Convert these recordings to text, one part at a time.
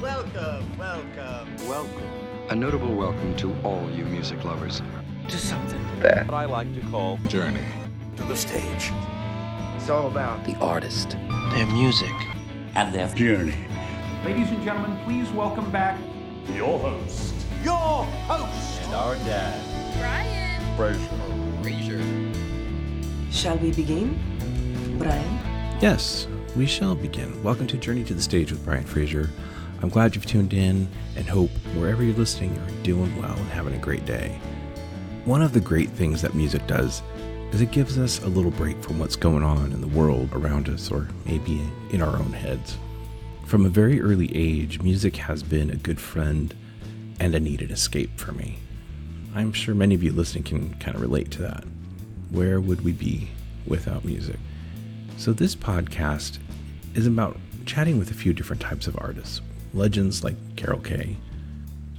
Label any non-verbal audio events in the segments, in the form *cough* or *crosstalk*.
Welcome, welcome. Welcome. A notable welcome to all you music lovers. To something that I like to call Journey. To the stage. It's all about the artist, their music, and their journey. Ladies and gentlemen, please welcome back your host. Your host. And our dad. Brian. Fraser. Fraser. Shall we begin? Brian? Yes, we shall begin. Welcome to Journey to the Stage with Brian Fraser. I'm glad you've tuned in and hope wherever you're listening, you're doing well and having a great day. One of the great things that music does is it gives us a little break from what's going on in the world around us or maybe in our own heads. From a very early age, music has been a good friend and a needed escape for me. I'm sure many of you listening can kind of relate to that. Where would we be without music? So, this podcast is about chatting with a few different types of artists legends like Carol Kaye,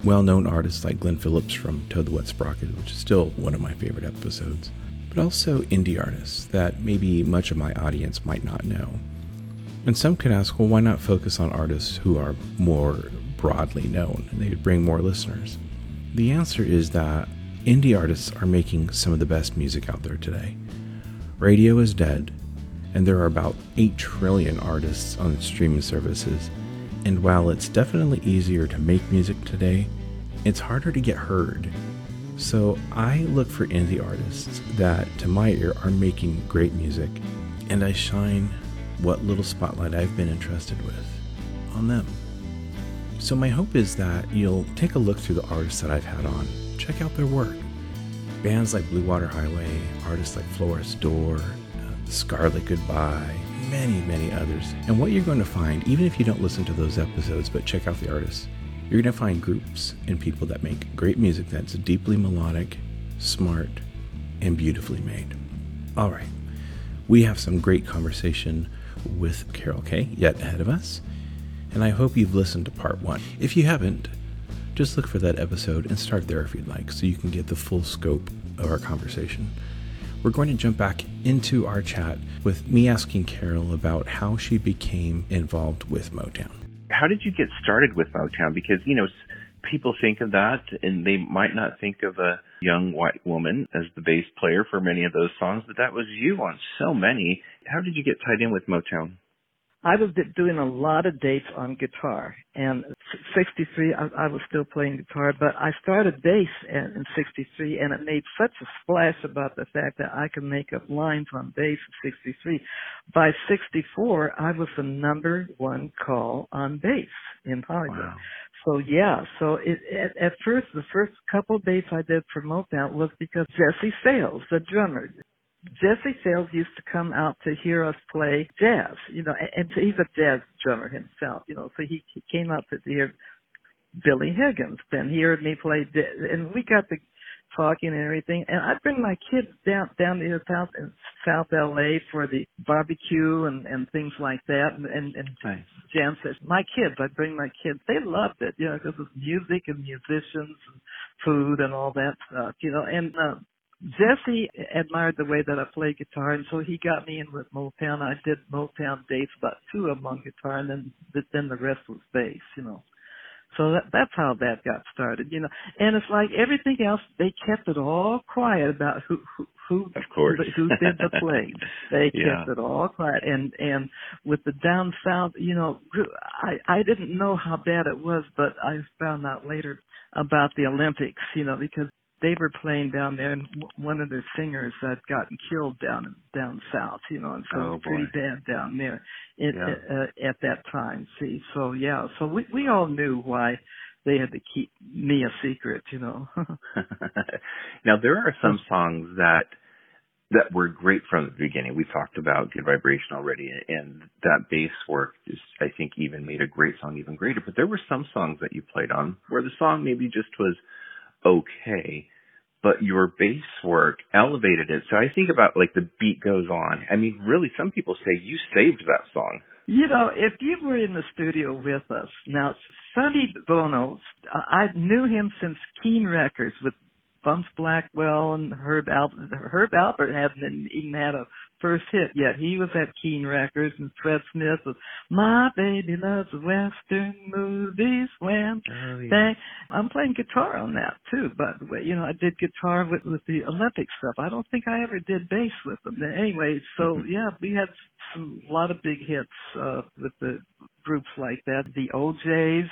well known artists like Glenn Phillips from Toad the Wet Sprocket, which is still one of my favorite episodes, but also indie artists that maybe much of my audience might not know. And some could ask, well, why not focus on artists who are more broadly known and they would bring more listeners? The answer is that indie artists are making some of the best music out there today. Radio is dead, and there are about 8 trillion artists on streaming services and while it's definitely easier to make music today, it's harder to get heard. So I look for indie artists that, to my ear, are making great music, and I shine what little spotlight I've been entrusted with on them. So my hope is that you'll take a look through the artists that I've had on, check out their work. Bands like Blue Water Highway, artists like Florist Door, Scarlet Goodbye, many, many others. And what you're going to find, even if you don't listen to those episodes but check out the artists, you're going to find groups and people that make great music that's deeply melodic, smart, and beautifully made. All right, we have some great conversation with Carol Kaye yet ahead of us, and I hope you've listened to part one. If you haven't, just look for that episode and start there if you'd like so you can get the full scope of our conversation we're going to jump back into our chat with me asking Carol about how she became involved with Motown. How did you get started with Motown? Because, you know, people think of that and they might not think of a young white woman as the bass player for many of those songs, but that was you on so many. How did you get tied in with Motown? I was doing a lot of dates on guitar, and 63, I, I, was still playing guitar, but I started bass in, in 63, and it made such a splash about the fact that I could make up lines on bass in 63. By 64, I was the number one call on bass in Hollywood. Wow. So yeah, so it, at, at first, the first couple of dates I did promote that was because Jesse Sailes, the drummer, Jesse Sailes used to come out to hear us play jazz, you know, and, and he's a jazz drummer himself, you know, so he, he came out to hear Billy Higgins. Then he heard me play, and we got to talking and everything. And I'd bring my kids down down to his house in South LA for the barbecue and and things like that. And and, and nice. jam sessions. My kids, I'd bring my kids. They loved it, you know, because it's music and musicians and food and all that stuff, you know. And uh, Jesse admired the way that I played guitar, and so he got me in with Motown. I did Motown dates, about two of them on guitar, and then then the rest was bass, you know. So that that's how that got started, you know. And it's like everything else, they kept it all quiet about who who who, of course. who, who did the playing. *laughs* They yeah. kept it all quiet. And and with the down south, you know, I I didn't know how bad it was, but I found out later about the Olympics, you know, because they were playing down there, and one of their singers had gotten killed down down south, you know, and so oh, it was pretty boy. bad down there it, Yeah. uh, at that time. See, so yeah, so we we all knew why they had to keep me a secret, you know. *laughs* now there are some songs that that were great from the beginning. We talked about Good Vibration already, and that bass work just I think even made a great song even greater. But there were some songs that you played on where the song maybe just was okay, but your bass work elevated it. So I think about like the beat goes on. I mean, really, some people say you saved that song. You know, if you were in the studio with us now, Sonny Bono, I knew him since Keen Records with Bumps Blackwell and Herb Alpert. Herb Alpert hadn't even had a first hit yet. He was at Keen Records, and Fred Smith was "My Baby Loves Western Movies." When Oh, yeah. they, I'm playing guitar on that too. By the way, you know, I did guitar with with the Olympic stuff. I don't think I ever did bass with them. Anyway, so Mm-hmm. yeah, we had some a lot of big hits uh with the groups like that. The O'Jays.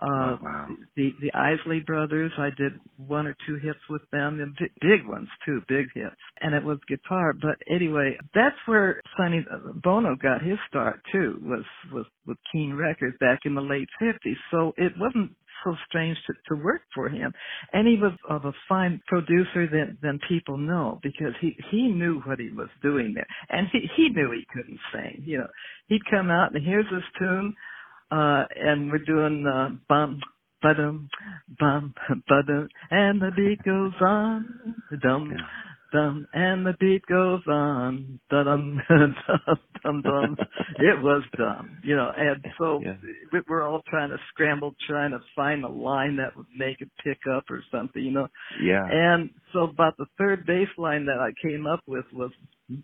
Uh, Oh, wow. the the Isley Brothers. I did one or two hits with them, and big, big ones too, big hits. And it was guitar. But anyway, that's where Sonny uh, Bono got his start too. Was was with Keen Records back in the late fifties. So it wasn't so strange to, to work for him. And he was of a fine producer than than people know because he he knew what he was doing there, and he he knew he couldn't sing. You know, he'd come out and here's this tune uh and we're doing uh bum ba-dum bum *laughs* and the beat goes on. Dum dum and the beat goes on. Dum dum *laughs* dum. Dum it was dumb you know and so Yeah. we we're all trying to scramble trying to find a line that would make it pick up or something you know. Yeah. and so about the third bass line that I came up with was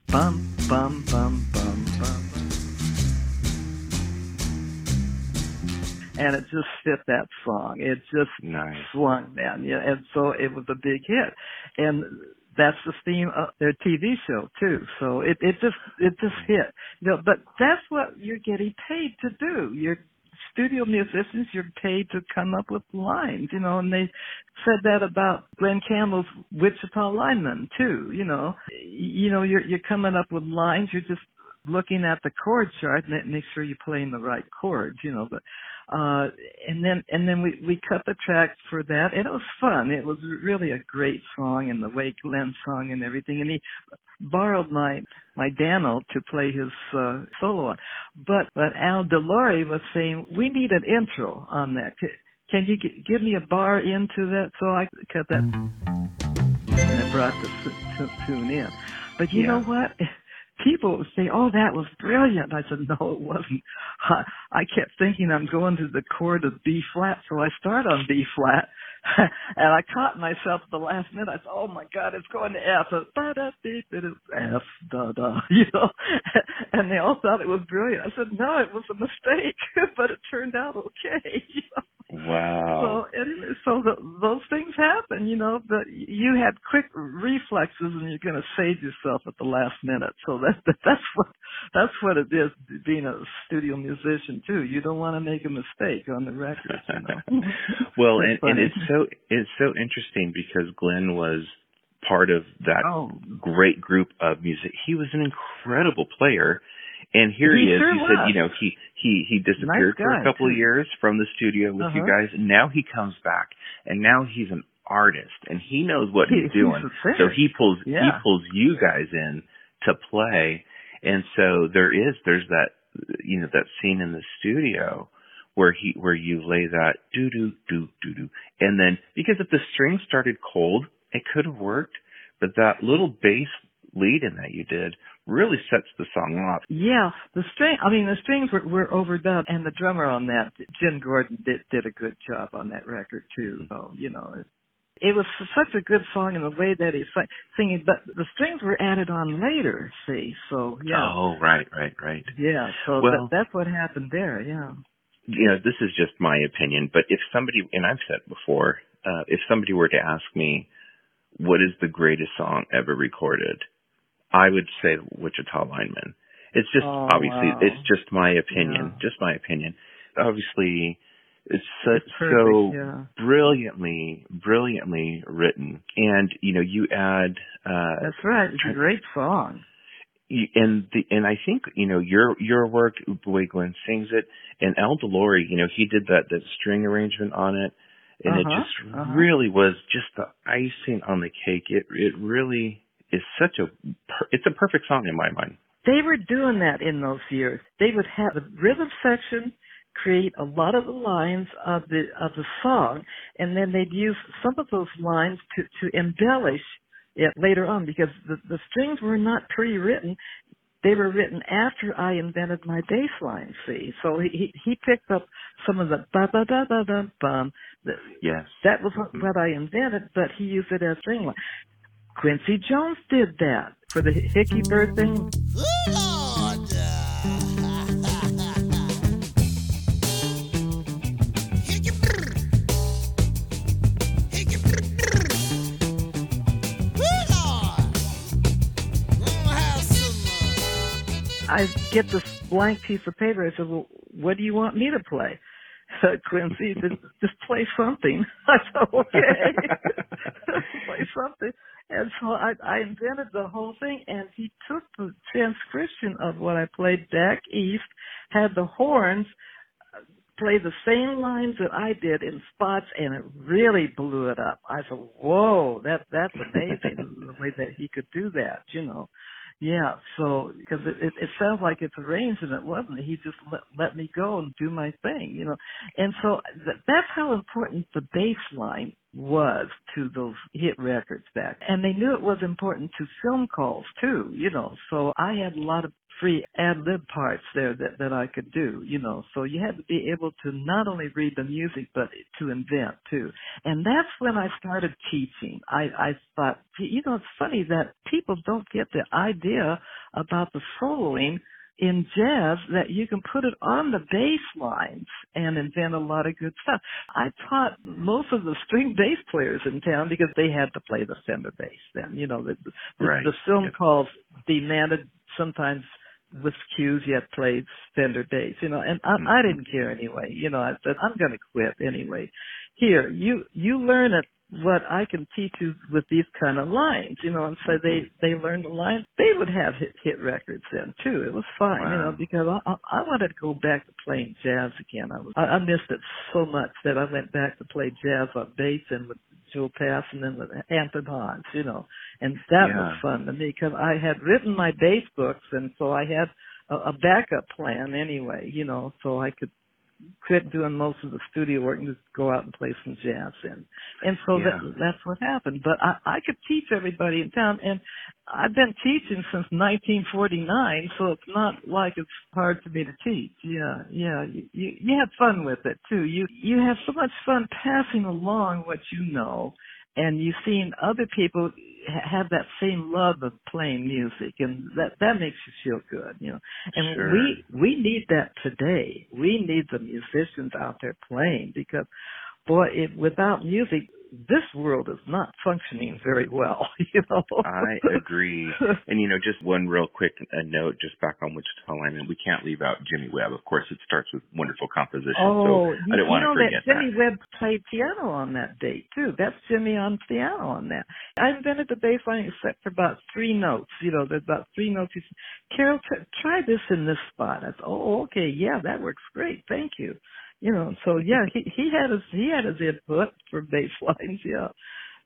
bum bum bum bum bum and it just fit that song. It just Nice. swung, man. Yeah, and so it was a big hit, and that's the theme of their TV show too. So it it just it just hit. You know, but that's what you're getting paid to do. You're studio musicians. You're paid to come up with lines. You know, and they said that about Glen Campbell's Wichita lineman too. You know, you know, you're you're coming up with lines. You're just looking at the chord chart and make sure you're playing the right chords. You know, but uh and then and then we we cut the track for that and it was fun. It was really a great song and the way glen sung and everything and he borrowed my my dano to play his uh solo on. But but al de lory was saying we need an intro on that. Can you g- give me a bar into that? So i cut that. And it brought the tune in. But you Yeah. know what people say, "Oh, that was brilliant." I said, "No, it wasn't." I, I kept thinking I'm going to the chord of B flat, so I start on B flat, *laughs* and I caught myself at the last minute. I said, "Oh my God, it's going to F." So, da da beep, it is F da da, *laughs* you know. *laughs* And they all thought it was brilliant. I said, "No, it was a mistake, but it turned out okay." You know? Wow. So anyway, so the, those things happen, you know. But you had quick reflexes, and you're going to save yourself at the last minute. So that, that that's what that's what it is being a studio musician too. You don't want to make a mistake on the records. You know? well, and, and it's so it's so interesting because Glen was part of that Oh. great group of music. He was an incredible player, and here he, He is. sure you said, you know, he he he disappeared for a couple of years from the studio with you Uh-huh. guys, and now he comes back, and now he's an artist, and he knows what He- he's he's doing. singer. so he pulls he pulls you guys in to play, and so there is there's that you know that scene in the studio where he where you lay that do do do do do and then because if the string started cold it could have worked but that little bass lead in that you did really sets the song off Yeah, the string. I mean, the strings were, were overdubbed, and the drummer on that, Jim Gordon, did did a good job on that record too. Mm-hmm. So you know, it, it was such a good song in the way that he's singing, but the strings were added on later. See, so yeah, oh right right right yeah. So Well- that, that's what happened there. Yeah. You know this is just my opinion but if somebody and i've said before uh if somebody were to ask me what is the greatest song ever recorded i would say wichita lineman it's just Oh, obviously wow. it's just my opinion Yeah. just my opinion obviously it's so, It's perfect, so yeah. brilliantly brilliantly written and you know you add uh That's right. It's a great song. And the and I think you know your your work, the way Glen sings it, and Al De Lory, you know, he did that that string arrangement on it, and it Uh-huh, just uh-huh. really was just the icing on the cake. It it really is such a per- it's a perfect song in my mind. They were doing that in those years. They would have the rhythm section create a lot of the lines of the of the song, and then they'd use some of those lines to to embellish it later on because the the strings were not pre-written. They were written after I invented my bass line. See, so he he, he picked up some of the ba ba ba ba ba bum. Yes. that was what, mm-hmm. what I invented, but he used it as string line. Quincy Jones did that for the Hikky-Burr thing. *laughs* I get this blank piece of paper. I said, "Well, what do you want me to play?" *laughs* Uh, Quincy said, "Just play something." *laughs* I said, "Okay, *laughs* play something." And so I, I invented the whole thing, and he took the transcription of what I played back east, had the horns play the same lines that I did in spots, and it really blew it up. I said, "Whoa, that that's amazing the way that he could do that," you know. Yeah, so because it, it it sounds like it's arranged and it wasn't. He just let let me go and do my thing, you know. And so th- that's how important the bass line was to those hit records back. And they knew it was important to film calls too, you know. So I had a lot of free ad lib parts there that, that I could do, you know. So you had to be able to not only read the music but to invent too. And that's when I started teaching. I, I thought, you know, it's funny that people don't get the idea about the soloing in jazz that you can put it on the bass lines and invent a lot of good stuff. I taught most of the string bass players in town because they had to play the Fender bass then. You know, the, the, Right. the film Yep. calls demanded sometimes with cues yet played Fender bass, you know, and I, mm-hmm. I didn't care anyway. You know, I said, I'm going to quit anyway. Here, you, you learn it what I can teach you with these kind of lines, you know, and so they mm-hmm. they learned the lines. They would have hit hit records then too. It was fun, you know, because I, I I wanted to go back to playing jazz again. I was I, I missed it so much that I went back to play jazz on bass and with Joe Pass and then with Hampton Hawes, you know, and that was fun to me because I had written my bass books and so I had a, a backup plan anyway, you know, so I could quit doing most of the studio work and just go out and play some jazz and and so Yeah. that that's what happened. But i i could teach everybody in town and i've been teaching since 1949 so it's not like it's hard for me to teach. Yeah yeah. You you, you have fun with it too. You you have so much fun passing along what you know and you've seen other people have that same love of playing music and that that makes you feel good you know and Sure. we we need that today we need the musicians out there playing because boy if without music this world is not functioning very well *laughs* you know I agree. And you know, just one real quick uh, note, just back on Wichita Lineman, we can't leave out Jimmy Webb. Of course, it starts with wonderful composition. Oh, so you, I didn't want know to forget that Jimmy Webb played piano on that date too. That's Jimmy on piano on that. I invented the bass line except for about three notes. You know, there's about three notes. Carol, try this in this spot. I said, oh, okay, yeah, that works great. Thank you. You know, so yeah, he he had his he had his input for bass lines. Yeah,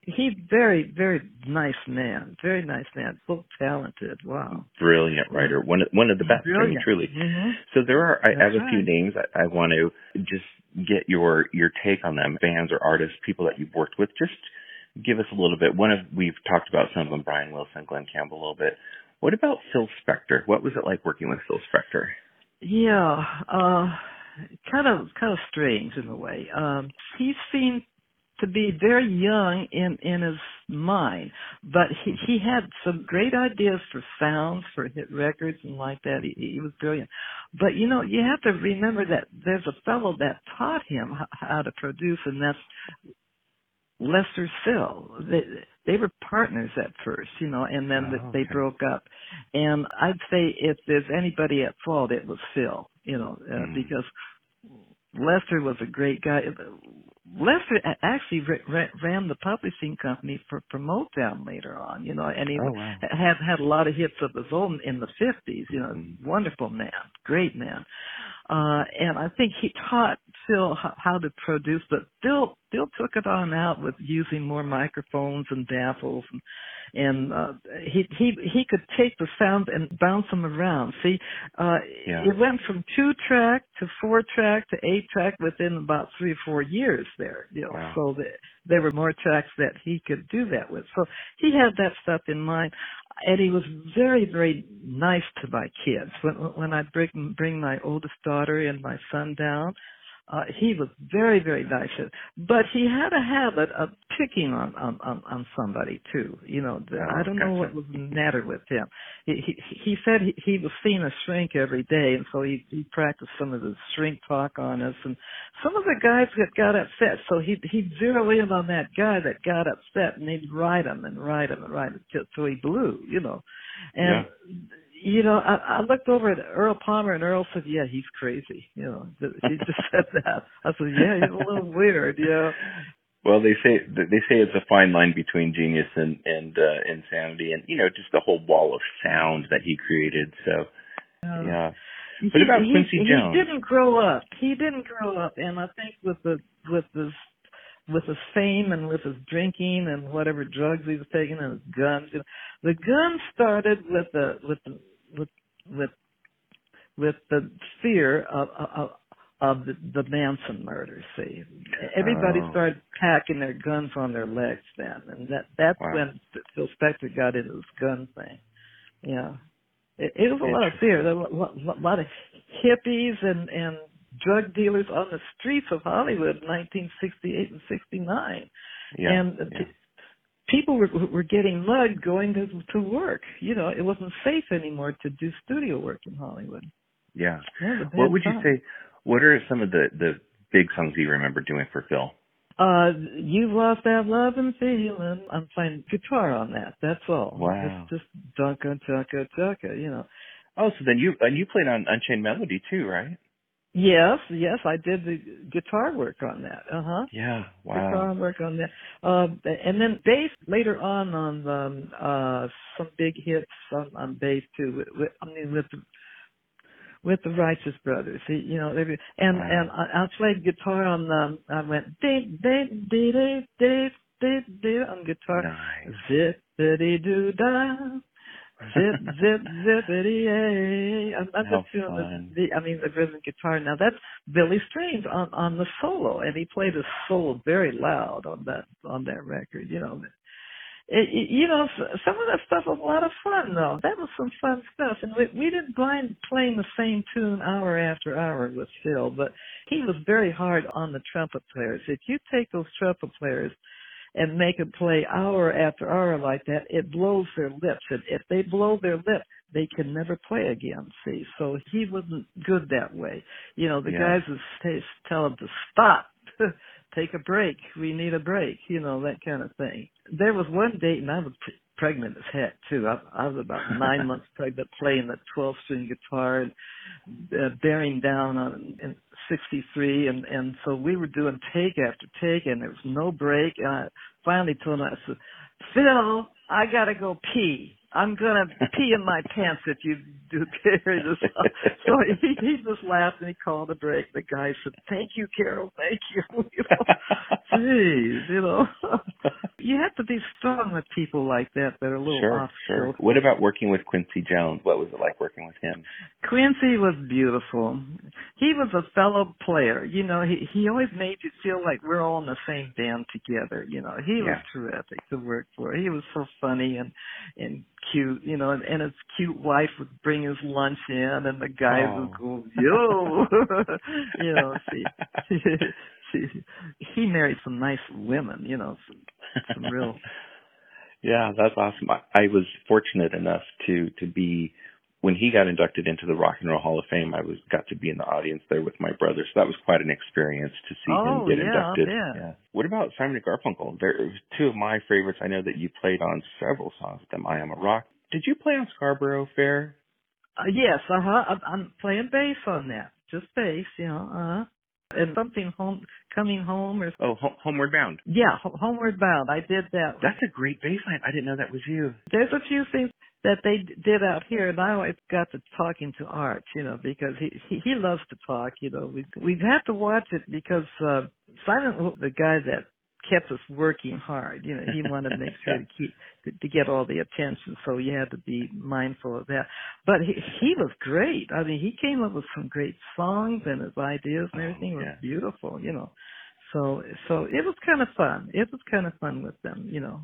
he's very very nice man, very nice man, so talented. Wow. Brilliant writer, one of, one of the best. I mean, Brilliant. truly. Mhm. So there are. I, I have a few names. I, I want to just get your your take on them. Bands or artists, people that you've worked with. Just give us a little bit. One of we've talked about some of them. Brian Wilson, Glen Campbell, a little bit. What about Phil Spector? What was it like working with Phil Spector? Yeah, uh, kind of, kind of strange in a way. Um, he seemed to be very young in, in his mind, but he, he had some great ideas for sounds, for hit records and like that. He, he was brilliant. But you know, you have to remember that there's a fellow that taught him h- how to produce and that's Lester Sill. They, they were partners at first, you know, and then Oh, they broke up. And I'd say if there's anybody at fault, it was Phil, you know, uh, Mm. because Lester was a great guy. Lester actually ra- ra- ran the publishing company for, for Motown later on, you know, and he Oh, wow. had had a lot of hits of his own in the fifties. You know, Mhm. wonderful man, great man. Uh, and I think he taught Phil how, how to produce, but Phil Phil took it on out with using more microphones and baffles, and and uh, he he he could take the sound and bounce them around. See, uh, Yeah. it went from two track to four track to eight track within about three or four years there. You know, Wow. so that there were more tracks that he could do that with. So he had that stuff in mind and he was very very nice to my kids when when i bring bring my oldest daughter and my son down Uh, he was very, very nice, but he had a habit of picking on on on, on somebody too. You know, Oh, I don't know what was the *laughs* matter with him. He he, he said he, he was seeing a shrink every day, and so he he practiced some of the shrink talk on us, and some of the guys that got upset. So he he'd zero in on that guy that got upset, and he'd ride him and ride him and ride him till, till he blew. You know, and you know, I, I looked over at Earl Palmer, and Earl said, "Yeah, he's crazy." You know, he just *laughs* said that. I said, "Yeah, he's a little weird." You know, Well, they say they say it's a fine line between genius and and uh, insanity, and you know, just the whole wall of sound that he created. So, Um, yeah. he, What about he, Quincy he Jones? didn't grow up. He didn't grow up, and I think with the with his with his fame and with his drinking and whatever drugs he was taking and his guns, you know, the guns started with the with the with with with the fear of of, of the, the Manson murder. See, everybody Oh. started packing their guns on their legs then, and that that's Wow. when Phil Spector got into this gun thing. Yeah, it, it was a lot of fear. There were a lot, lot, lot of hippies and and drug dealers on the streets of Hollywood in 1968 and 69, Yeah. and yeah. people were were getting mugged going to to work. You know, it wasn't safe anymore to do studio work in Hollywood. yeah. Yeah, it was a What would you say? What are some of the the big songs you remember doing for Phil? Uh, you've lost that love and feeling. I'm playing guitar on that. That's all. Wow. Just, just dunka, dunka, dunka, you know. Oh, so then you and you played on Unchained Melody too, right? Yes, yes, I did the guitar work on that. Uh huh. Yeah. wow. Guitar work on that. Uh, and then bass later on on um, uh, some big hits on, on bass too. With, with, I mean, with the, with the Righteous Brothers, you know, they, and Wow. and I, I played guitar on. Um, I went dee dee dee dee dee dee on guitar. Nice. Zippity doo dah. Zip, zip, zippity yay. I'm, I'm just fun. the, the, I mean, the rhythm guitar. Now that's Billy Strange on, on the solo, and he played his solo very loud on that, on that record, you know. It, it, you know, some of that stuff was a lot of fun though. That was some fun stuff, and we, we didn't mind playing the same tune hour after hour with Phil, but he was very hard on the trumpet players. If you take those trumpet players and make them play hour after hour like that, it blows their lips. And if they blow their lips, they can never play again. See, so he wasn't good that way. You know, the Yeah. guys would say, tell him to stop, *laughs* take a break. We need a break. You know that kind of thing. There was one date, and I was pregnant as heck too. I, I was about *laughs* nine months pregnant, playing the twelve-string guitar and uh, bearing down on in '63, and and so we were doing take after take, and there was no break. And I finally told him, I said, "Phil, I gotta go pee. I'm gonna *laughs* pee in my pants if you do *laughs* carry this." on." So he he just laughed and he called a break. The guy said, "Thank you, Carol. Thank you." you know, Jeez, you know, have be strong with people like that that are a little Sure, off sure. What about working with Quincy Jones? What was it like working with him? Quincy was beautiful. He was a fellow player. You know, he he always made you feel like we're all in the same band together. You know, he was terrific to work for. He was so funny and and cute. You know, and, and his cute wife would bring his lunch in, and the guys Oh. would go, "Yo," *laughs* you know. See, see, he married some nice women. You know, some, some real. yeah, that's awesome. I, I was fortunate enough to to be when he got inducted into the Rock and Roll Hall of Fame. I was got to be in the audience there with my brother, so that was quite an experience to see Oh, him get yeah, inducted. Yeah. What about Simon and Garfunkel? There two of my favorites. I know that you played on several songs with them. I Am a Rock. Did you play on Scarborough Fair? Uh, yes, uh huh. I'm, I'm playing bass on that, just bass, you know. Uh huh. And something home, coming home, or Oh, Ho- Homeward Bound. yeah, Ho- homeward bound. I did that. That's a great baseline. I didn't know that was you. There's a few things that they did out here, and I always got to talking to Art, you know, because he he, he loves to talk. You know, we we have had to watch it because uh, was the guy that kept us working hard. You know, he wanted to make *laughs* sure to keep to, get all the attention, so you had to be mindful of that. But he he was great. I mean, he came up with some great songs, and his ideas and Oh, everything was beautiful. You know, so so it was kind of fun. It was kind of fun with them. You know.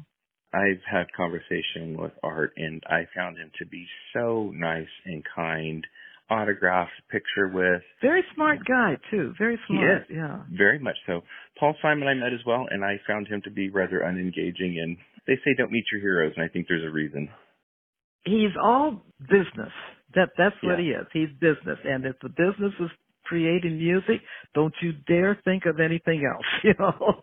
I've had conversation with Art, and I found him to be so nice and kind. Autographed picture with. Very smart guy too. Very smart. He is. Yeah. Very much so. Paul Simon I met as well, and I found him to be rather unengaging. And they say don't meet your heroes, and I think there's a reason. He's all business. That that's what Yeah. he is. He's business, and if the business is creating music, don't you dare think of anything else. *laughs* You know,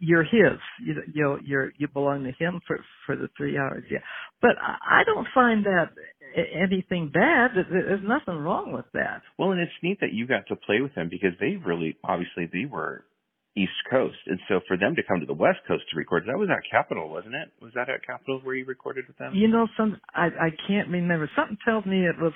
you're his. You know, you know, you're you belong to him for for the three hours. Yeah, but I I don't find that anything bad. There's nothing wrong with that. Well, and it's neat that you got to play with them because they really, obviously, they were East Coast, and so for them to come to the West Coast to record, that was at Capitol, wasn't it? Was that at Capitol where you recorded with them? You know, some I I can't remember. Something tells me it was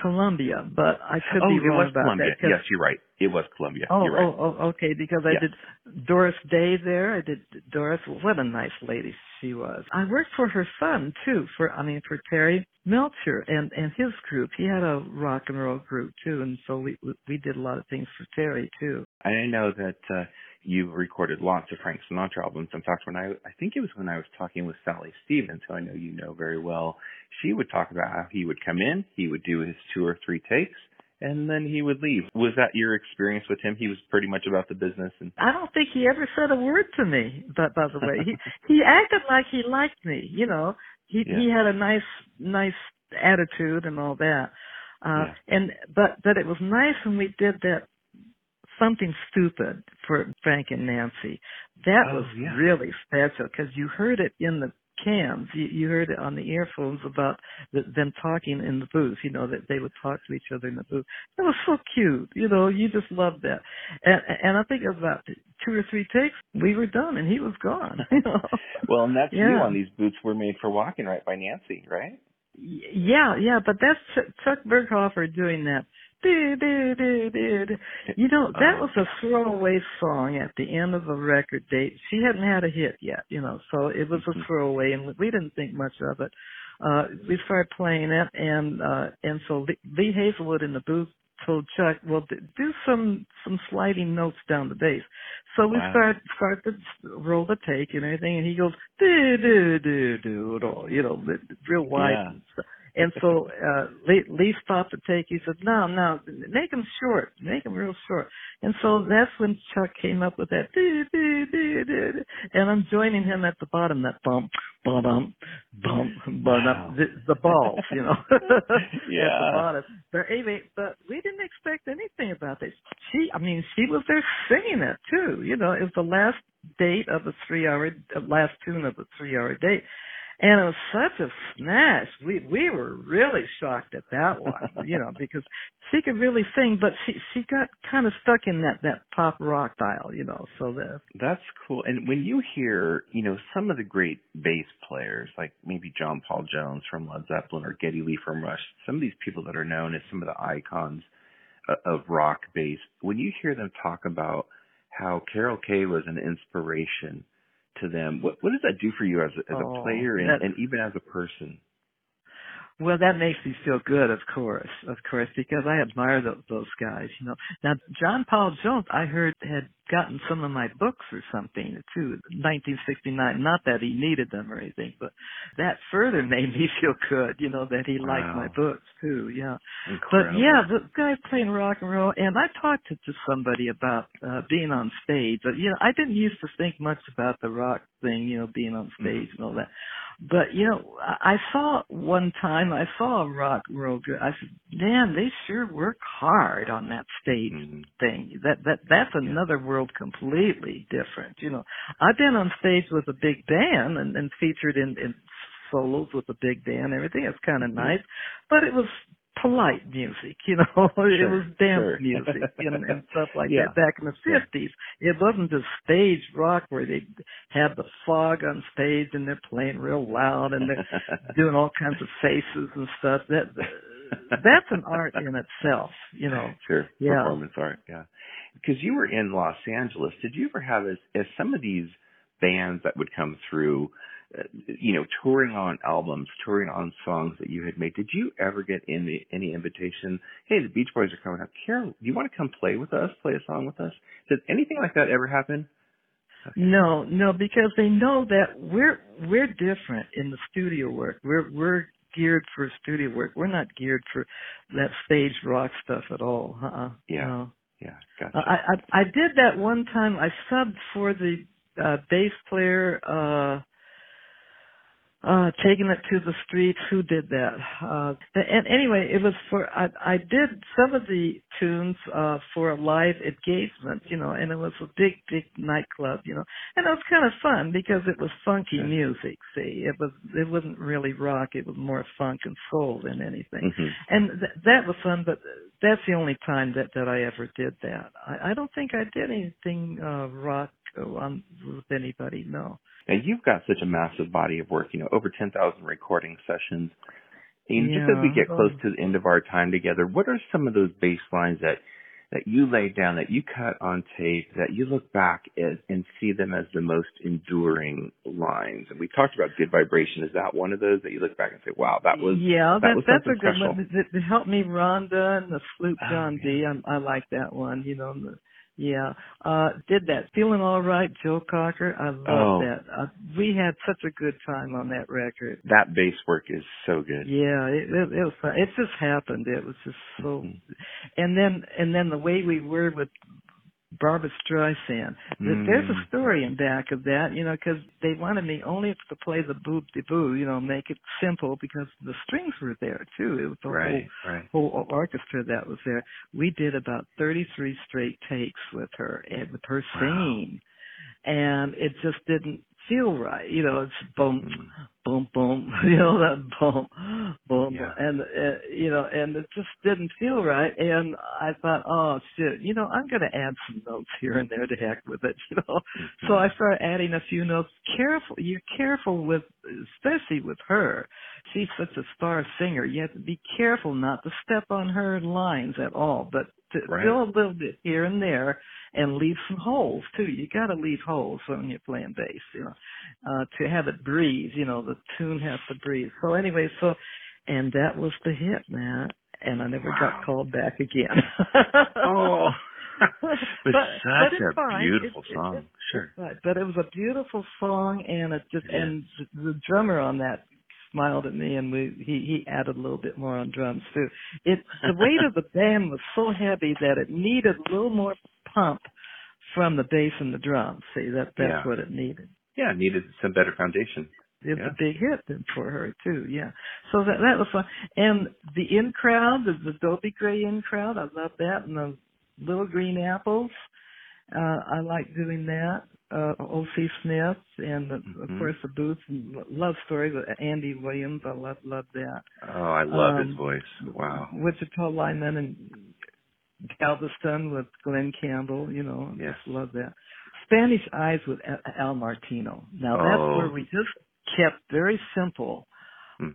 Columbia, but I could oh, be it wrong was about Columbia. that. Yes, you're right. It was Columbia. Oh, you're right. oh, oh, okay. Because I Yes. did Doris Day there. I did Doris. What a nice lady she was. I worked for her son too. For I mean, for Terry Melcher and and his group. He had a rock and roll group too, and so we we did a lot of things for Terry too. I know that uh, you recorded lots of Frank Sinatra albums. In fact, when I I think it was when I was talking with Sally Stevens, who I know you know very well, she would talk about how he would come in, he would do his two or three takes, and then he would leave. Was that your experience with him? He was pretty much about the business and I don't think he ever said a word to me. But by the way, he he acted like he liked me. You know, he Yeah. he had a nice nice attitude and all that. Uh Yeah. and but but it was nice when we did that something stupid for Frank and Nancy. That Oh, was yeah. really special because you heard it in the cans. You, you heard it on the earphones about the, them talking in the booth. You know that they would talk to each other in the booth. It was so cute. You know, you just loved that. And and I think it was about two or three takes. We were done, and he was gone. *laughs* You know. well, and that's you Yeah. on these boots were made for walking, right? By Nancy, right? Yeah, yeah, but that's Ch- Chuck Berghofer doing that. You know, that Oh. was a throwaway song at the end of a record date. She hadn't had a hit yet, you know, so it was a throwaway and we didn't think much of it. Uh, we started playing it and, uh, and so Lee, Hazlewood in the booth told Chuck, well, do some, some sliding notes down the bass. So we Wow. start, start to roll the take and everything and he goes, do, do, do, do, you know, real wide Yeah. and stuff. And so uh Lee, Lee stopped the take. He said, "No, no, make them short. Make them real short." And so that's when Chuck came up with that. "Doo, doo, doo, doo, doo." And I'm joining him at the bottom. That bump, bump, bump, bum, Wow. the, the balls, you know, yeah. *laughs* at the bottom. But anyway, but we didn't expect anything about this. She, I mean, she was there singing it too. You know, it was the last date of the three-hour, last tune of the three-hour date. And it was such a smash. We we were really shocked at that one, *laughs* you know, because she could really sing, but she she got kind of stuck in that that pop rock style, you know. So the That's cool. And when you hear, you know, some of the great bass players, like maybe John Paul Jones from Led Zeppelin or Geddy Lee from Rush, some of these people that are known as some of the icons uh, of rock bass, when you hear them talk about how Carol Kaye was an inspiration to them, what what does that do for you as a, as Oh, a player and, and even as a person? Well, that makes me feel good, of course, of course, because I admire those, those guys, you know. Now, John Paul Jones, I heard had gotten some of my books or something too, 1969. Not that he needed them or anything, but that further *laughs* made me feel good, you know, that he liked Wow. my books too. Yeah. Incredible. But yeah, the guy playing rock and roll, and I talked to, to somebody about uh, being on stage. But, you know, I didn't used to think much about the rock thing, you know, being on stage and all that. But you know, I saw one time I saw a rock group. I said, "Man, they sure work hard on that stage Mhm. thing. That that that's another world completely different. You know, I've been on stage with a big band and, and featured in in solos with a big band. and Everything it's kind of Mhm. nice, but it was polite music. You *laughs* know, it was dance sure. music and, and *laughs* stuff like Yeah. that back in the fifties. It wasn't just stage rock where they had the fog on stage and they're playing real loud and they're *laughs* doing all kinds of faces and stuff. That that's an art in itself, you know. Sure. Yeah. Performance art. Yeah. Because you were in Los Angeles. Did you ever have as as some of these bands that would come through, you know, touring on albums, touring on songs that you had made? Did you ever get any any invitation? Hey, the Beach Boys are coming up. Carol, do you want to come play with us? Play a song with us? Did anything like that ever happen? No, no, because they know that we're we're different in the studio work. We're we're geared for studio work. We're not geared for that stage rock stuff at all. Uh-uh. Yeah. No. Yeah, gotcha. I, I I did that one time. I subbed for the uh bass player uh uh taking it to the streets who did that? Uh and anyway it was for i i did some of the tunes uh for a live engagement you know and it was a big big nightclub you know. And it was kind of fun because it was funky music see? It was it wasn't really rock it was more funk and soul than anything. Mhm. and th- that was fun but that's the only time that that i ever did that. I i don't think i did anything uh rock on with anybody no Now you've got such a massive body of work, you know, over 10,000 recording sessions. And just as we get um, close to the end of our time together, what are some of those bass lines that that you laid down, that you cut on tape, that you look back at and see them as the most enduring lines? And we talked about Good Vibration. Is that one of those that you look back and say, "Wow, that was yeah, that that, was that's a good special." one. That, that helped me, Rhonda and the flute Oh, John yeah. D. I, I like that one. You know, the, yeah. Uh, did that. Feeling all right, Joe Cocker. I love Oh. that. Uh, we had such a good time on that record. That bass work is so good. Yeah, it, it, it was fun. It just happened. It was just so, Mhm. and then and then the way we were with Barbra Streisand. Th- There's Mm. a story in back of that, you know, because they wanted me only to play the boop de boo, you know, make it simple because the strings were there too. It was the Right, right. whole whole orchestra that was there. We did about 33 straight takes with her and with her Wow. singing, and it just didn't feel right. You know, it's boom, Mhm. boom, boom, *laughs* you know, that boom, boom, Yeah. and uh, you know, and it just didn't feel right. And I thought, oh shit, you know, I'm going to add some notes here and there to heck with it, *laughs* you know. So I started adding a few notes. Careful, you're careful with, especially with her. She's such a star singer. You have to be careful not to step on her lines at all, but to Right. fill a little bit here and there and leave some holes too. You got to leave holes when you're playing bass, you know, uh, to have it breathe. You know, the tune has to breathe. So anyway, so and that was the hit, man. And I never Wow. got called back again. Oh. *laughs* but, But but such it's a fine. beautiful It- it- song. it- Sure. Right, but it was a beautiful song, and it just Yeah. and the drummer on that smiled at me, and we he he added a little bit more on drums too. It the weight of the *laughs* band was so heavy that it needed a little more pump from the bass and the drums. See that that's Yeah. what it needed. Yeah, needed some better foundation. It's Yeah. a big hit then for her too. Yeah, so that that was fun. And the in crowd, the, the Dobie Gray in crowd, I love that, and the Little Green Apples. Uh, I like doing that. Uh, O.C. Smith and the, of Mhm. course the Boots and Love Story with Andy Williams. I love love that. Oh, I love Um, his voice. Wow. Wichita Lineman and Galveston with Glen Campbell. You know, Yes. just love that. Spanish Eyes with Al- Al Martino. Now that's Oh. where we just kept very simple.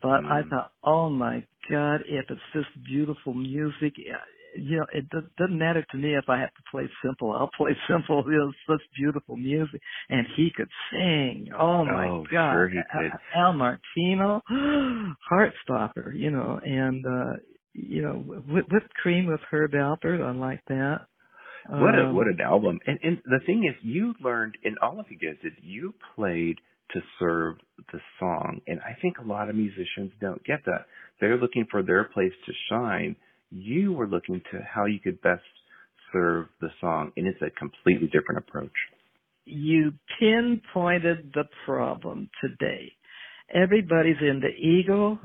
But I Mhm. thought, oh my God, if it's just beautiful music, yeah, you know, it do- doesn't matter to me if I have to play simple. I'll *laughs* play simple. You know, it's such beautiful music, and he could sing. Oh my Oh, God, sure he could. Al Martino, *gasps* Heartstopper. You know, and uh you know, whip- whipped cream with Herb Alpert. I like that. What a Um, what an album! And and the thing is, you learned, and all of you guys did. You played to serve the song, and I think a lot of musicians don't get that. They're looking for their place to shine. You were looking to how you could best serve the song, and it's a completely different approach. you pinpointed the problem today. Everybody's in the ego.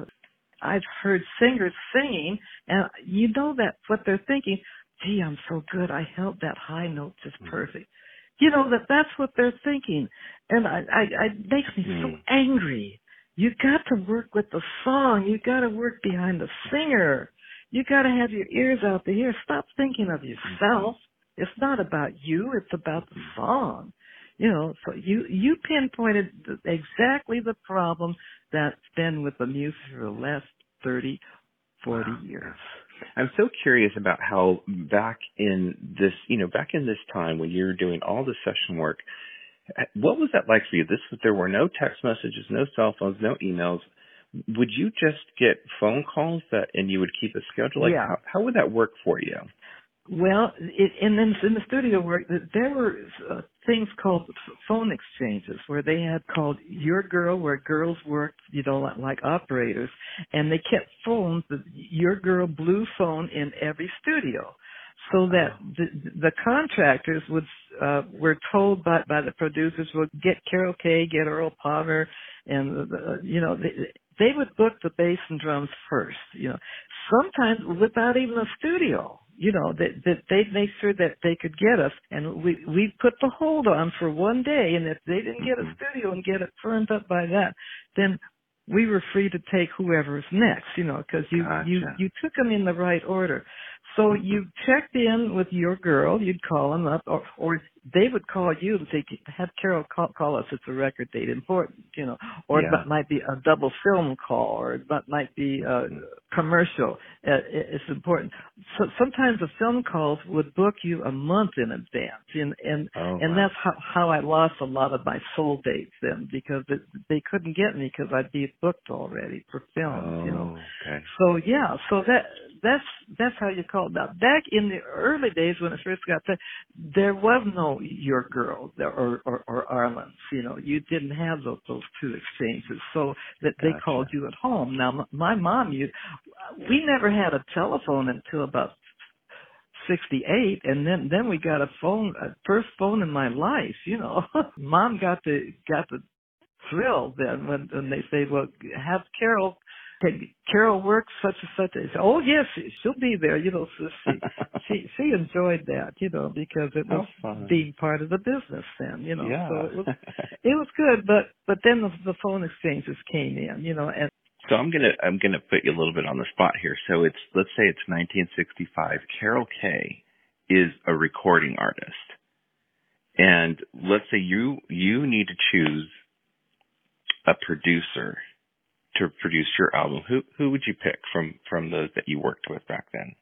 I've heard singers singing, and you know that what they're thinking. Gee, I'm so good. I held that high note just mm-hmm. perfect. You know that that's what they're thinking, and I, I, I it makes me so Mm. angry. You got to work with the song. You got to work behind the singer. You got to have your ears out to hear. Stop thinking of yourself. It's not about you. It's about the song. You know, so you you pinpointed the, exactly the problem that's been with the music for the last thirty, forty Wow. years. I'm so curious about how back in this, you know, back in this time when you were doing all the session work, what was that like for you? This there were no text messages, no cell phones, no emails. Would you just get phone calls that, and you would keep a schedule? Like, Yeah. how, how would that work for you? Well, it, and then in the studio work, th- there were uh, things called phone exchanges where they had called your girl where girls worked, you know, like, like operators, and they kept phones, the your girl blue phone in every studio so that the, the contractors would uh, were told by by the producers would get Carol Kaye, get Earl Palmer, and the, you know they, they would book the bass and drums first. You know, sometimes without even a studio. You know that that they'd make sure that they could get us, and we we put the hold on for one day, and if they didn't get a Mm-hmm. studio and get it firmed up by that, then we were free to take whoever's next. You know, because you you you took them in the right order. So you checked in with your girl, you'd call them up, or, or they would call you and say, have Carol call, call us, it's a record date important, you know, or Yeah. it might be a double film call, or it might- be a commercial, uh, it- it's important. So sometimes the film calls would book you a month in advance, and, and, Oh, and wow. that's how, how I lost a lot of my soul dates then, because it, they couldn't get me because I'd be booked already for films, you know. Oh, okay. So yeah, so that that's that's how you call it. Now back in the early days when it first got there, there was no your girl or or, or Arlen's. You know, you didn't have those those two exchanges, so that they called you at home. Now my mom, you we never had a telephone until about 68 and then then we got a phone a first phone in my life you know *laughs* mom got the got the thrill then when when they say well have carol can carol work such and such they oh yes she'll be there you know so she *laughs* she she enjoyed that you know because it was being part of the business then you know yeah. so it was it was good but but then the, the phone exchanges came in you know and So I'm gonna I'm gonna put you a little bit on the spot here. So it's let's say it's 1965. Carol Kaye is a recording artist, and let's say you you need to choose a producer to produce your album. Who who would you pick from from those that you worked with back then?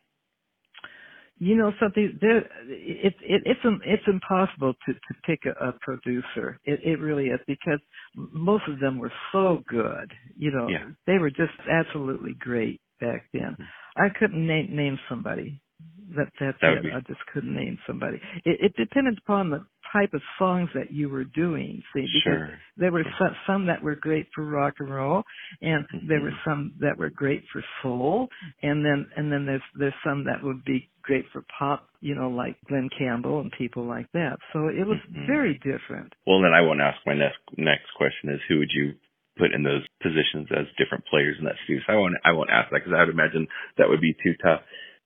you know something there it, it it's it's impossible to to pick a, a producer it it really is because m- most of them were so good you know Yeah. they were just absolutely great back then mm-hmm. i couldn't name name somebody that that's That it be- i just couldn't name somebody it, it depended upon the type of songs that you were doing see because Sure. there were some, some that were great for rock and roll and there were Mhm. some that were great for soul and then and then there's there's some that would be great for pop you know like glen campbell and people like that so it was Mhm. very different Well, then I won't ask my next next question is who would you put in those positions as different players in that studio? So I won't I won't ask that because I would imagine that would be too tough.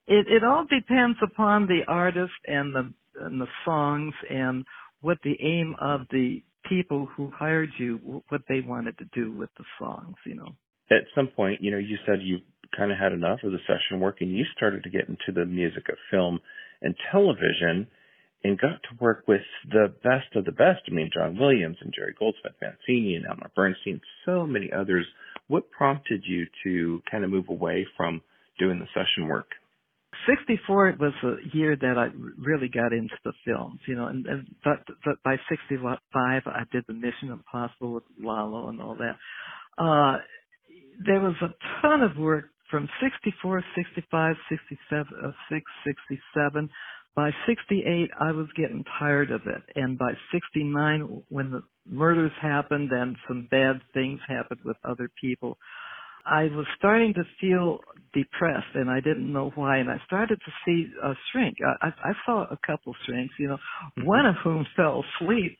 it it all depends upon the artist and the and the songs and what the aim of the people who hired you what they wanted to do with the songs you know At some point, you know, you said you kind of had enough of the session work and you started to get into the music of film and television and got to work with the best of the best. I mean, John Williams and Jerry Goldsmith, Mancini and Elmer Bernstein, so many others. What prompted you to kind of move away from doing the session work? 64 was a year that I really got into the films, you know, and, and but, but by 65 I did the Mission Impossible with Lalo and all that. Uh, there was a ton of work from 64, 65, 67, uh, 6, 67. By 68, I was getting tired of it. And by 69, when the murders happened and some bad things happened with other people, I was starting to feel depressed and I didn't know why and I started to see a shrink. I, I, I saw a couple shrinks, you know, mm-hmm. one of whom *laughs* fell asleep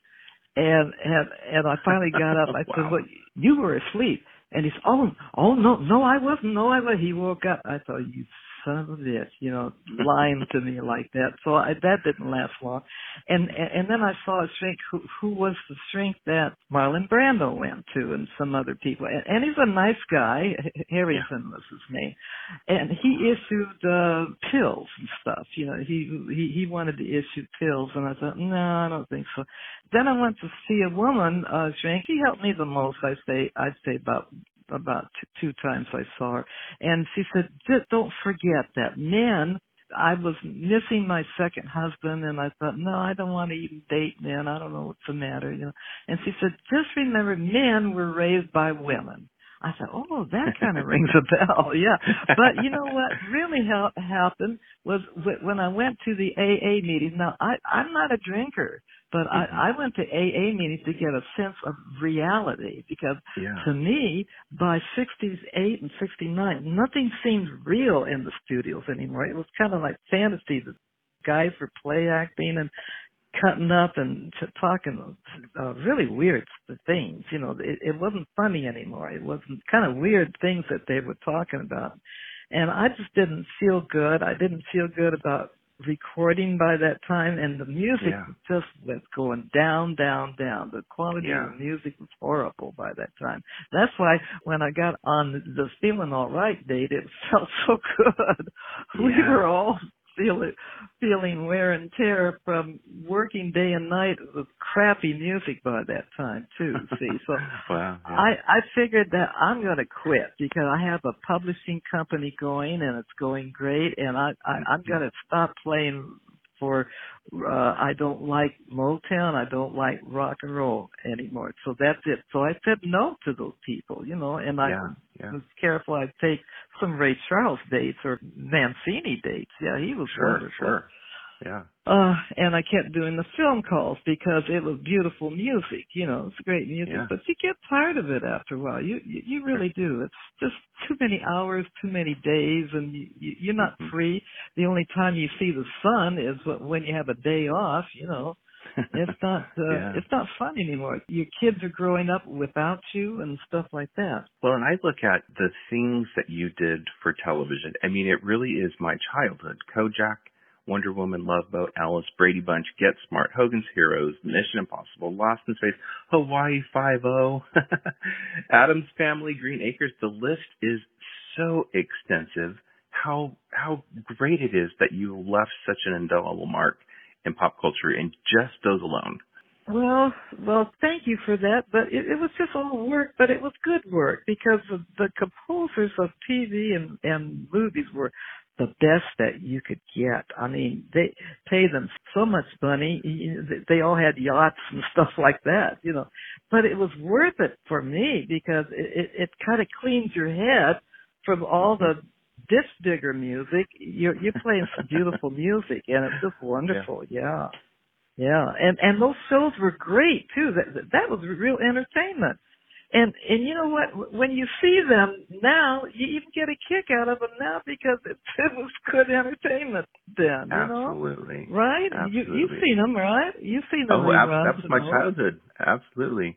and, and, and I finally got up. *laughs* I Wow. said, well, you were asleep. And he said, oh, oh no, no, I wasn't. No, I wasn't. He woke up. I thought, you son of a bitch, you know, *laughs* lying to me like that. So I, that didn't last long. And, and and then I saw a shrink who who was the shrink that Marlon Brando went to, and some other people. And, and he's a nice guy. Harrison was his name, and he issued uh pills and stuff. You know, he he he wanted to issue pills, and I thought, no, I don't think so. Then I went to see a woman uh shrink. She helped me the most. I say I'd say about about two, two times I saw her, and she said, "Just don't forget that men." I was missing my second husband, and I thought, no, I don't want to even date men. I don't know what's the matter, you know. And she said, just remember, men were raised by women. I thought, oh, that kind of *laughs* rings a bell, *laughs* yeah. But you know what really help, happened was when I went to the AA meetings. Now, I I'm not a drinker, but mm-hmm. I I went to AA meetings to get a sense of reality because yeah. to me, by '68 and '69, nothing seemed real in the studios anymore. It was kind of like fantasy. The guys were play acting and cutting up and t- talking uh, really weird things. You know, it, it wasn't funny anymore. It wasn't kind of weird things that they were talking about. And I just didn't feel good. I didn't feel good about recording by that time and the music yeah. just was going down, down, down. The quality yeah. of the music was horrible by that time. That's why when I got on the Feeling Alright date, it *laughs* felt so good. Yeah. We were all feeling feeling wear and tear from working day and night with crappy music by that time too. See, so *laughs* wow, yeah. I I figured that I'm going to quit because I have a publishing company going and it's going great, and I, I mm-hmm. I'm going to stop playing for uh I don't like Motown, I don't like rock and roll anymore. So that's it. So I said no to those people, you know, and I yeah, yeah. was careful I'd take some Ray Charles dates or Mancini dates. Yeah, he was sure, wonderful. Sure. Yeah. Uh, and I kept doing the film calls because it was beautiful music. You know, it's great music, yeah. but you get tired of it after a while. You you, you really do. It's just too many hours, too many days, and you, you, you're not mm-hmm. free. The only time you see the sun is when you have a day off. You know, it's *laughs* not uh, yeah. it's not fun anymore. Your kids are growing up without you and stuff like that. Well, and I look at the things that you did for television. I mean, it really is my childhood. Kojak Wonder Woman, Love Boat, Alice, Brady Bunch, Get Smart, Hogan's Heroes, Mission Impossible, Lost in Space, Hawaii Five-O, *laughs* Addams Family, Green Acres. The list is so extensive. How how great it is that you left such an indelible mark in pop culture in just those alone. Well, well, thank you for that. But it, it was just all work, but it was good work because the, the composers of TV and, and movies were the best that you could get. I mean, they pay them so much money. They all had yachts and *laughs* stuff like that, you know. But it was worth it for me because it, it, it kind of cleans your head from all the disc digger music. You're you're playing some beautiful music, and it's just wonderful. Yeah. yeah, yeah. And and those shows were great too. That that was real entertainment. And and you know what? When you see them now, you even get a kick out of them now because it, *laughs* it was good entertainment then. You Absolutely. Know? Right? Absolutely. You you've seen them, right? You've seen them. Oh, ab- that was my childhood. Absolutely.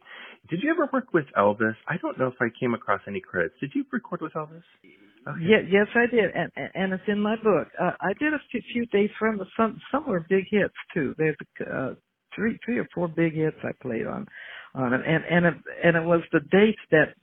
Did you ever work with Elvis? I don't know if I came across any credits. Did you record with Elvis? Okay. Yeah, yes, I did, and and it's in my book. Uh, I did a few, few dates from the some some were big hits too. There's uh, three three or four big hits I played on on it, and and it, and it was the dates that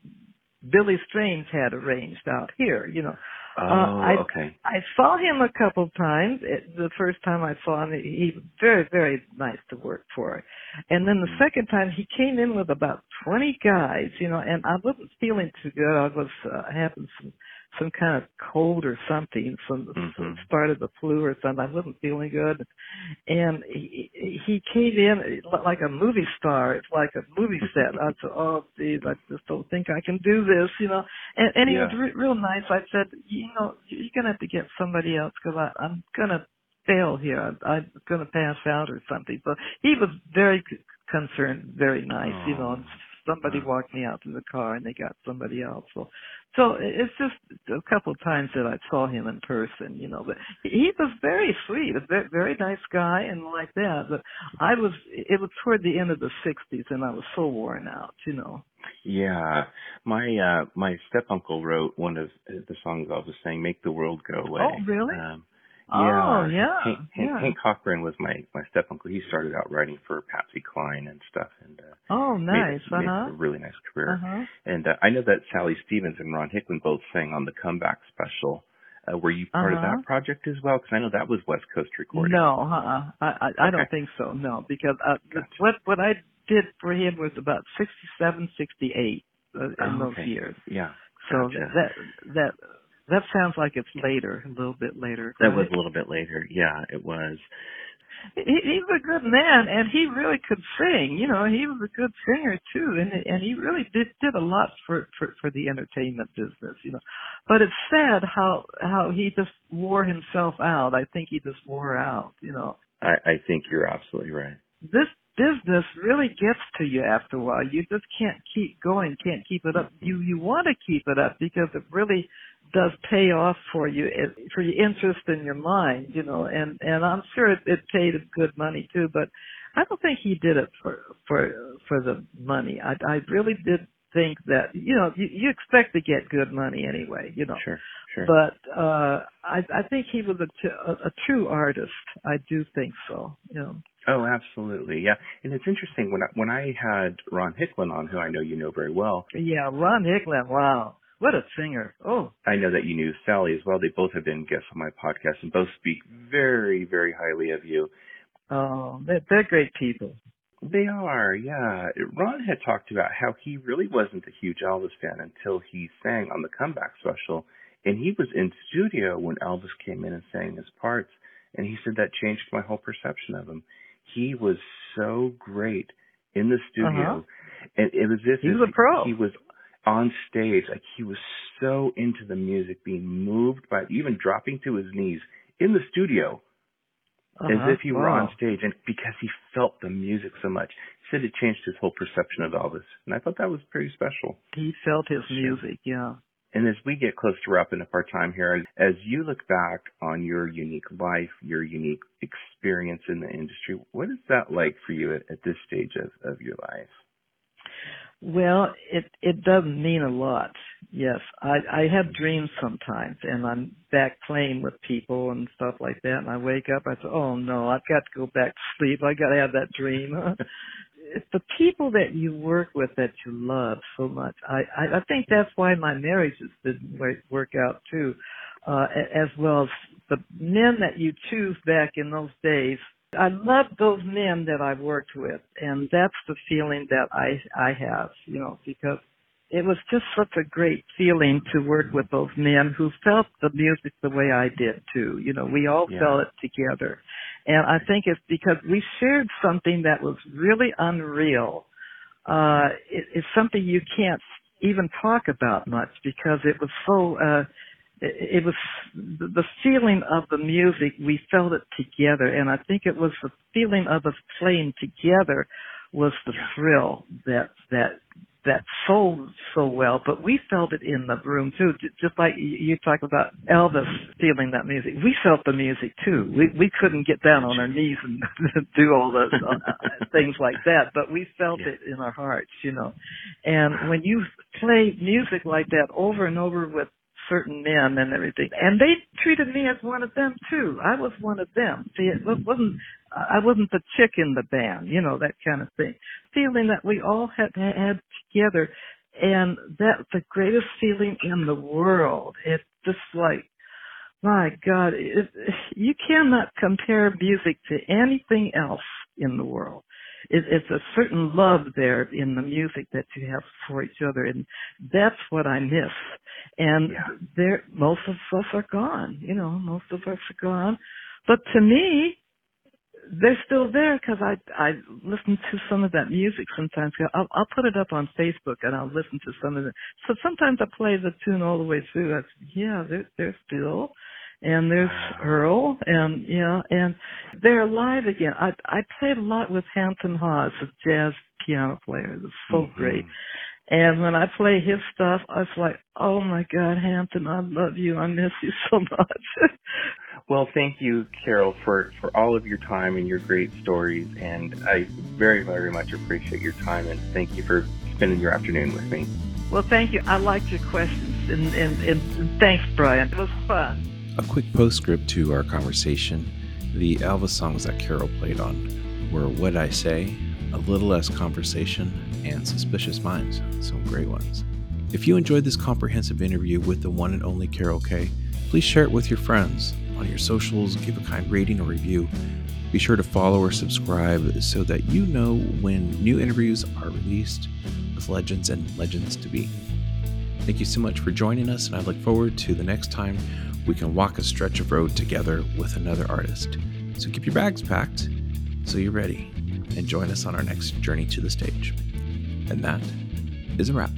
Billy Strange had arranged out here. You know, oh, uh, I, okay. I saw him a couple times. It, the first time I saw him, he was very very nice to work for, and then the Mm-hmm. second time he came in with about twenty guys. You know, and I wasn't feeling too good. I was uh, having some some kind of cold or something, some mm-hmm. start of the flu or something. I wasn't feeling good, and he, he came in like a movie star. It's like a movie set. I said, *laughs* "Oh, geez, I just don't think I can do this," you know. And, and he Yeah. was re- real nice. I said, "You know, you're gonna have to get somebody else because I'm gonna fail here. I, I'm gonna pass out or something." So he was very c- concerned, very nice, you know. And somebody walked me out to the car, and they got somebody else. So so it's just a couple of times that I saw him in person, you know. But he was very sweet, a very, very nice guy, and like that. But I was, it was toward the end of the '60s, and I was so worn out, you know. Yeah, my uh my step uncle wrote one of the songs I was saying, "Make the World Go Away." Oh, really? Um, Oh, yeah. yeah, Hank, yeah. Hank Cochran was my my step uncle. He started out writing for Patsy Cline and stuff, and uh, Oh, nice. made, made Uh a really nice career. huh. And uh, I know that Sally Stevens and Ron Hicklin both sang on the Comeback Special. Uh, were you part of Uh-huh. that project as well? Because I know that was West Coast recording. No, uh-uh. I I, I don't think so. No, because uh, Gotcha. what what I did for him was about sixty seven, sixty eight uh, in Oh, those okay. years. Yeah. So Gotcha. that that that sounds like it's later, a little bit later. That right? was a little bit later. Yeah, it was. he, he was a good man, and he really could sing. You know, he was a good singer too, and and he really did did a lot for for for the entertainment business. You know, but it's sad how how he just wore himself out. I think he just wore out. You know. I, I think you're absolutely right. This business really gets to you after a while. You just can't keep going, can't keep it up. You you want to keep it up because it really does pay off for you for your interest in your mind, you know, and and I'm sure it, it paid good money too, but I don't think he did it for for for the money. I I really did think that you know you, you expect to get good money anyway, you know. Sure, sure. But uh I I think he was a, t- a, a true artist. I do think so, you know. Oh, absolutely, yeah. And it's interesting when I, when I had Ron Hicklin on, who I know you know very well. Yeah, Ron Hicklin. Wow. What a singer. Oh. I know that you knew Sally as well. They both have been guests on my podcast and both speak very, very highly of you. Oh, they're, they're great people. They are, yeah. Ron had talked about how he really wasn't a huge Elvis fan until he sang on the comeback special. And he was in studio when Elvis came in and sang his parts. And he said that changed my whole perception of him. He was so great in the studio. Uh-huh. And it was this he was a pro. He was on stage, like he was so into the music, being moved by even dropping to his knees in the studio uh-huh. as if he wow. were on stage and because he felt the music so much. He said it changed his whole perception of Elvis. And I thought that was pretty special. He felt his music, yeah. And as we get close to wrapping up our time here, as you look back on your unique life, your unique experience in the industry, what is that like for you at, at this stage of, of your life? Well, it it doesn't mean a lot. Yes, I I have dreams sometimes, and I'm back playing with people and stuff like that. And I wake up, I say, "Oh no, I've got to go back to sleep. I got to have that dream." *laughs* it's the people that you work with that you love so much. I I, I think that's why my marriages didn't work out too, uh, as well as the men that you choose back in those days I love those men that I've worked with, and that's the feeling that I I have, you know, because it was just such a great feeling to work with those men who felt the music the way I did too. You know, we all Yeah. felt it together, and I think it's because we shared something that was really unreal. Uh, it, it's something you can't even talk about much because it was so. Uh, it, it was the feeling of the music. We felt it together, and I think it was the feeling of us playing together was the thrill that that that sold so well. But we felt it in the room too, just like you you talk about Elvis feeling that music. We felt the music too. We we couldn't get down on our knees and *laughs* do all those uh, things like that, but we felt Yeah. it in our hearts, you know. And when you play music like that over and over with certain men and everything. And they treated me as one of them too. I was one of them. See, it wasn't, I wasn't the chick in the band, you know, that kind of thing. Feeling that we all had had together and that's the greatest feeling in the world. It's just like, my God, it, you cannot compare music to anything else in the world. It, it's a certain love there in the music that you have for each other, and that's what I miss. And Yeah. there, most of us are gone. You know, most of us are gone. But to me, they're still there because I I listen to some of that music sometimes. I'll I'll put it up on Facebook and I'll listen to some of it. So sometimes I play the tune all the way through. That's yeah, they're they're still, and there's Earl and yeah, and they're alive again. I I played a lot with Hampton Hawes, a jazz piano player. It's so Mhm. great. And when I play his stuff, I was like, oh my God, Hampton, I love you. I miss you so much. *laughs* Well, thank you, Carol, for, for all of your time and your great stories. And I very, very much appreciate your time. And thank you for spending your afternoon with me. well, thank you. I liked your questions. And, and, and thanks, Brian. It was fun. A quick postscript to our conversation. The Elvis songs that Carol played on were What I Say, A Little Less Conversation, and Suspicious Minds. Some great ones. If you enjoyed this comprehensive interview with the one and only Carol Kaye, please share it with your friends on your socials, give a kind rating or review. Be sure to follow or subscribe so that you know when new interviews are released with legends and legends to be. Thank you so much for joining us, and I look forward to the next time we can walk a stretch of road together with another artist. So keep your bags packed so you're ready and join us on our next journey to the stage. And that is a wrap.